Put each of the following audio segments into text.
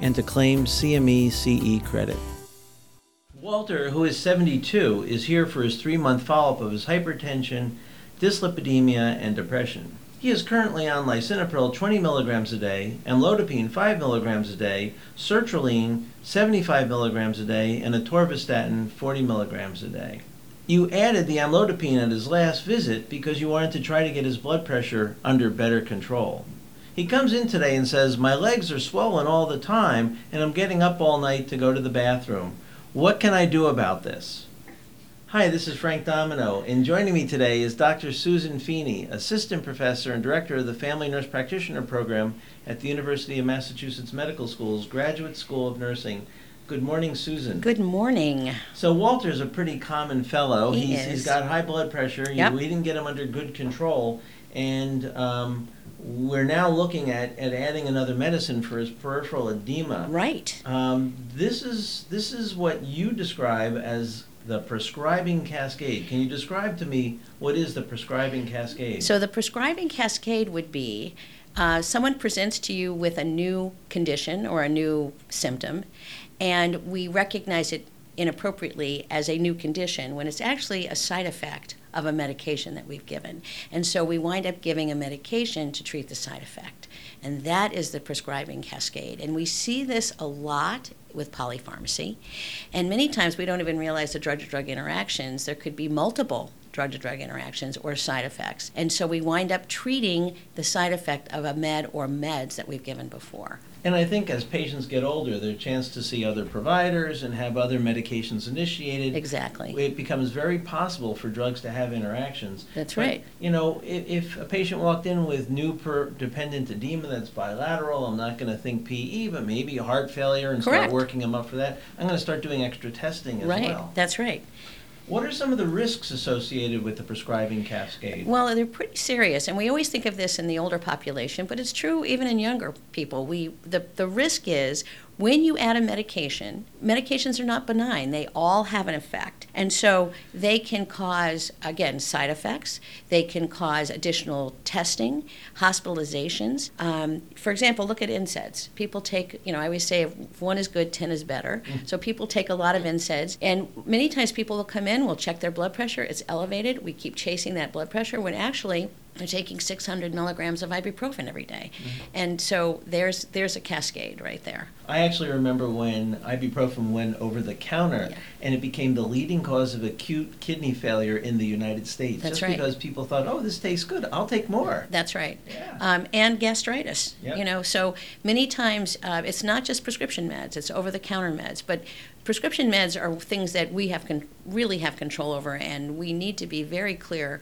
and to claim CME CE credit. Walter, who is 72, is here for his three month follow up of his hypertension, dyslipidemia, and depression. He is currently on lisinopril 20 milligrams a day, amlodipine 5 milligrams a day, sertraline 75 milligrams a day, and atorvastatin 40 milligrams a day. You added the amlodipine at his last visit because you wanted to try to get his blood pressure under better control. He comes in today and says, My legs are swollen all the time, and I'm getting up all night to go to the bathroom. What can I do about this? Hi, this is Frank Domino, and joining me today is Dr. Susan Feeney, Assistant Professor and Director of the Family Nurse Practitioner Program at the University of Massachusetts Medical School's Graduate School of Nursing. Good morning, Susan. Good morning. So Walter's a pretty common fellow. He he's, is. he's got high blood pressure. Yep. You, we didn't get him under good control, and um, we're now looking at, at adding another medicine for his peripheral edema. Right. Um, this is this is what you describe as the prescribing cascade. Can you describe to me what is the prescribing cascade? So the prescribing cascade would be uh, someone presents to you with a new condition or a new symptom, and we recognize it inappropriately as a new condition when it's actually a side effect of a medication that we've given. And so we wind up giving a medication to treat the side effect. And that is the prescribing cascade. And we see this a lot with polypharmacy. And many times we don't even realize the drug to drug interactions. There could be multiple drug to drug interactions or side effects. And so we wind up treating the side effect of a med or meds that we've given before. And I think as patients get older, their chance to see other providers and have other medications initiated. Exactly. It becomes very possible for drugs to have interactions. That's But, right. You know, if, if a patient walked in with new per dependent edema that's bilateral, I'm not going to think PE, but maybe heart failure and start working them up for that. I'm going to start doing extra testing as right. well. That's right. What are some of the risks associated with the prescribing cascade? Well, they're pretty serious, and we always think of this in the older population, but it's true even in younger people. We the the risk is when you add a medication, medications are not benign. They all have an effect. And so they can cause, again, side effects. They can cause additional testing, hospitalizations. Um, for example, look at NSAIDs. People take, you know, I always say if one is good, 10 is better. So people take a lot of NSAIDs. And many times people will come in, we'll check their blood pressure, it's elevated. We keep chasing that blood pressure when actually they're taking 600 milligrams of ibuprofen every day. And so there's there's a cascade right there. I actually remember when ibuprofen went over the counter Yeah. and it became the leading cause of acute kidney failure in the United States. That's just right. because people thought, oh, this tastes good, I'll take more. That's right. Yeah. Um, and gastritis. Yep. You know, so many times uh, it's not just prescription meds; it's over-the-counter meds. But prescription meds are things that we have con- really have control over, and we need to be very clear.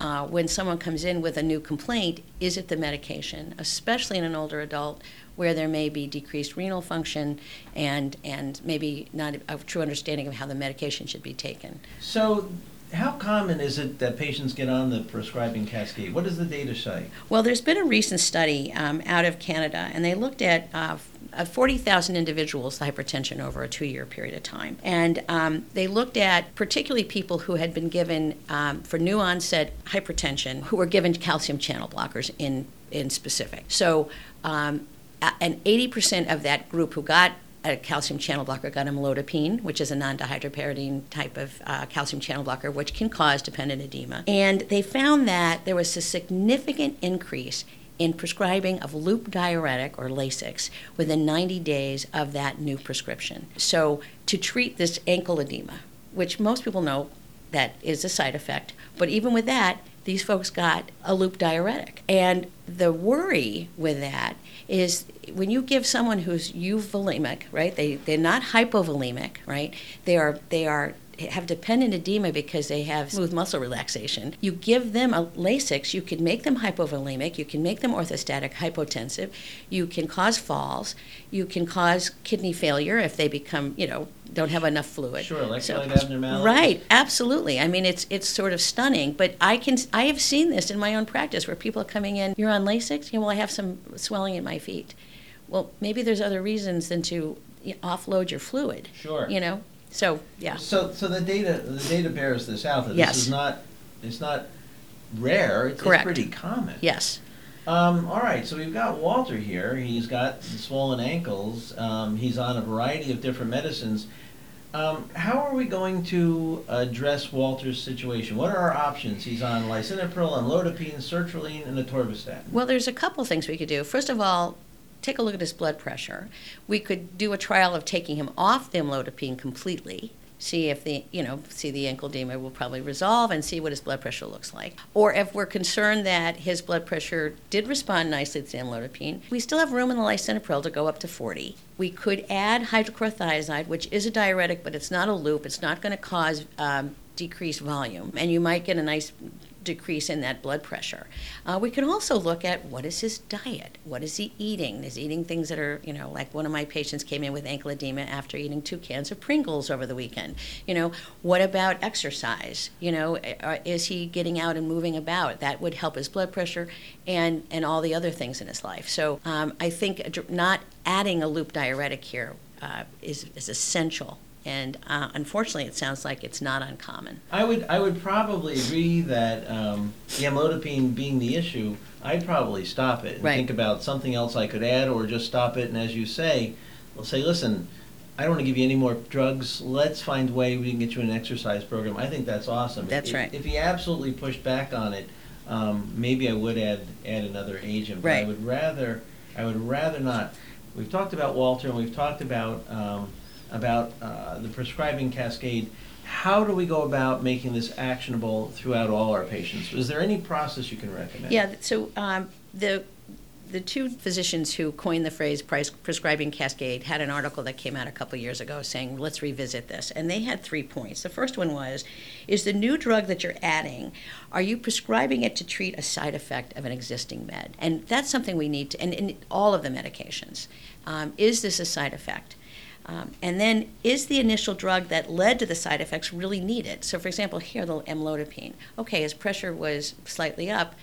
Uh, when someone comes in with a new complaint, is it the medication, especially in an older adult where there may be decreased renal function and, and maybe not a true understanding of how the medication should be taken? So, how common is it that patients get on the prescribing cascade? What does the data say? Well, there's been a recent study um, out of Canada, and they looked at uh, uh, 40,000 individuals hypertension over a two year period of time. And um, they looked at particularly people who had been given, um, for new onset hypertension, who were given calcium channel blockers in, in specific. So, um, and 80% of that group who got a calcium channel blocker got amlodipine, which is a non-dihydropyridine type of uh, calcium channel blocker, which can cause dependent edema. And they found that there was a significant increase in prescribing of loop diuretic or Lasix within 90 days of that new prescription. So to treat this ankle edema, which most people know that is a side effect, but even with that, these folks got a loop diuretic. And the worry with that is when you give someone who's euvolemic, right? They they're not hypovolemic, right? They are they are have dependent edema because they have smooth muscle relaxation, you give them a Lasix, you can make them hypovolemic, you can make them orthostatic hypotensive, you can cause falls, you can cause kidney failure if they become, you know, don't have enough fluid. Sure, electrolyte So- abnormalities. Right, absolutely. I mean, it's it's sort of stunning, but I can I have seen this in my own practice where people are coming in. You're on Lasix. Yeah, well, I have some swelling in my feet. Well, maybe there's other reasons than to offload your fluid. Sure. You know. So yeah. So, so the data, the data bears this out, that Yes. this is not, it's not rare, it's, it's Correct. pretty common. Yes. Um, all right, so we've got Walter here. He's got swollen ankles. Um, he's on a variety of different medicines. Um, how are we going to address Walter's situation? What are our options? He's on lisinopril, amlodipine, sertraline, and atorvastatin. Well, there's a couple things we could do. First of all, take a look at his blood pressure. We could do a trial of taking him off the amlodipine completely. See if the you know see the ankle edema will probably resolve and see what his blood pressure looks like. Or if we're concerned that his blood pressure did respond nicely to the amlodipine, we still have room in the lisinopril to go up to 40. We could add hydrochlorothiazide, which is a diuretic, but it's not a loop. It's not going to cause um, decreased volume, and you might get a nice decrease in that blood pressure. Uh, we can also look at what is his diet? What is he eating? Is he eating things that are, you know, like one of my patients came in with ankle edema after eating two cans of Pringles over the weekend. You know, what about exercise? You know, is he getting out and moving about? That would help his blood pressure and, and all the other things in his life. So um, I think not adding a loop diuretic here uh, is, is essential. And uh, unfortunately, it sounds like it's not uncommon. I would, I would probably agree that um, the amlodipine being the issue, I'd probably stop it and Right. think about something else I could add, or just stop it. And as you say, we'll say, listen, I don't want to give you any more drugs. Let's find a way we can get you an exercise program. I think that's awesome. That's If- right. If he absolutely pushed back on it, um, maybe I would add add another agent. But I would rather, I would rather not. We've talked about Walter, and we've talked about um, about uh, the prescribing cascade. How do we go about making this actionable throughout all our patients? Is there any process you can recommend? Yeah, so um, the the two physicians who coined the phrase prescribing cascade had an article that came out a couple years ago saying, let's revisit this. And they had three points. The first one was Is the new drug that you're adding, are you prescribing it to treat a side effect of an existing med? And that's something we need to, and in all of the medications. Um, is this a side effect? Um, and then, is the initial drug that led to the side effects really needed? So, for example, here, the amlodipine. Okay, his pressure was slightly up.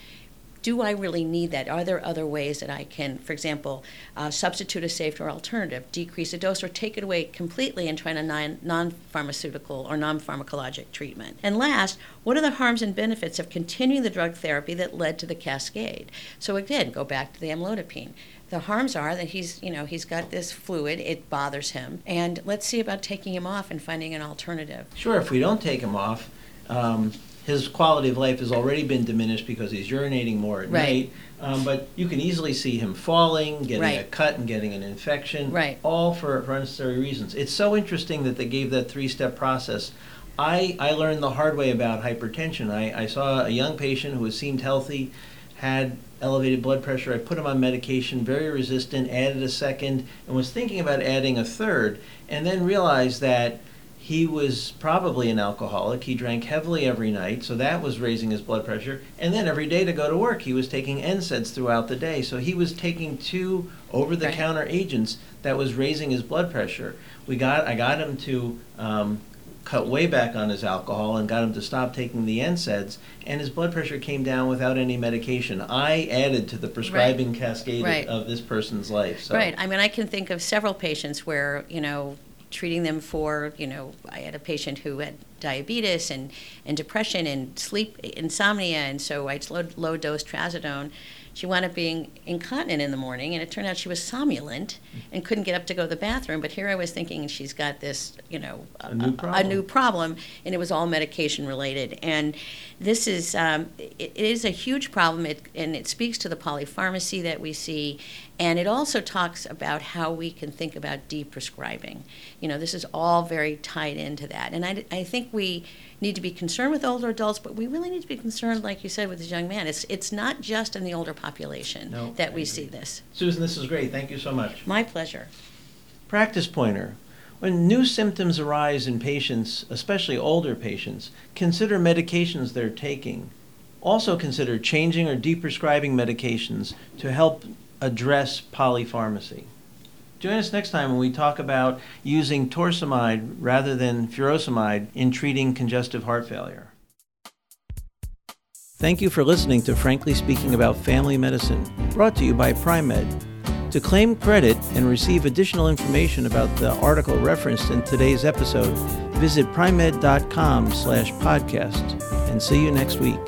Do I really need that? Are there other ways that I can, for example, uh, substitute a safer alternative, decrease the dose, or take it away completely and try a non pharmaceutical or non pharmacologic treatment? And last, what are the harms and benefits of continuing the drug therapy that led to the cascade? So, again, go back to the amlodipine the harms are that he's you know he's got this fluid it bothers him and let's see about taking him off and finding an alternative Sure, if we don't take him off, um, his quality of life has already been diminished because he's urinating more at Right. night. Um, but you can easily see him falling, getting a cut, and getting an infection. Right. All for, for unnecessary reasons. It's so interesting that they gave that three step process. I, I learned the hard way about hypertension. I, I saw a young patient who seemed healthy, had elevated blood pressure. I put him on medication, very resistant, added a second, and was thinking about adding a third, and then realized that he was probably an alcoholic. He drank heavily every night, so that was raising his blood pressure. And then every day to go to work, he was taking NSAIDs throughout the day. So he was taking two over-the-counter agents that was raising his blood pressure. We got, I got him to um, cut way back on his alcohol and got him to stop taking the NSAIDs, and his blood pressure came down without any medication. I added to the prescribing cascade Right. of, of this person's life. So. right i mean i can think of several patients where you know treating them for you know i had a patient who had diabetes and, and depression and sleep insomnia and so i low, low dose trazodone. She wound up being incontinent in the morning and it turned out she was somnolent and couldn't get up to go to the bathroom. But here i was thinking she's got this you know A new a problem. new problem and it was all medication related. And this is um, it, it is a huge problem. It, and it speaks to the polypharmacy that we see and it also talks about how we can think about deprescribing you know this is all very tied into that and i, I think we need to be concerned with older adults but we really need to be concerned like you said with this young man it's, it's not just in the older population No, that we see this Susan, this is great. Thank you so much. my pleasure Practice pointer. When new symptoms arise in patients, especially older patients, consider medications they're taking. Also consider changing or deprescribing medications to help address polypharmacy. Join us next time when we talk about using torsemide rather than furosemide in treating congestive heart failure. Thank you for listening to Frankly Speaking About Family Medicine, brought to you by Pri-Med. To claim credit and receive additional information about the article referenced in today's episode, visit pri-med.com slash podcast and see you next week.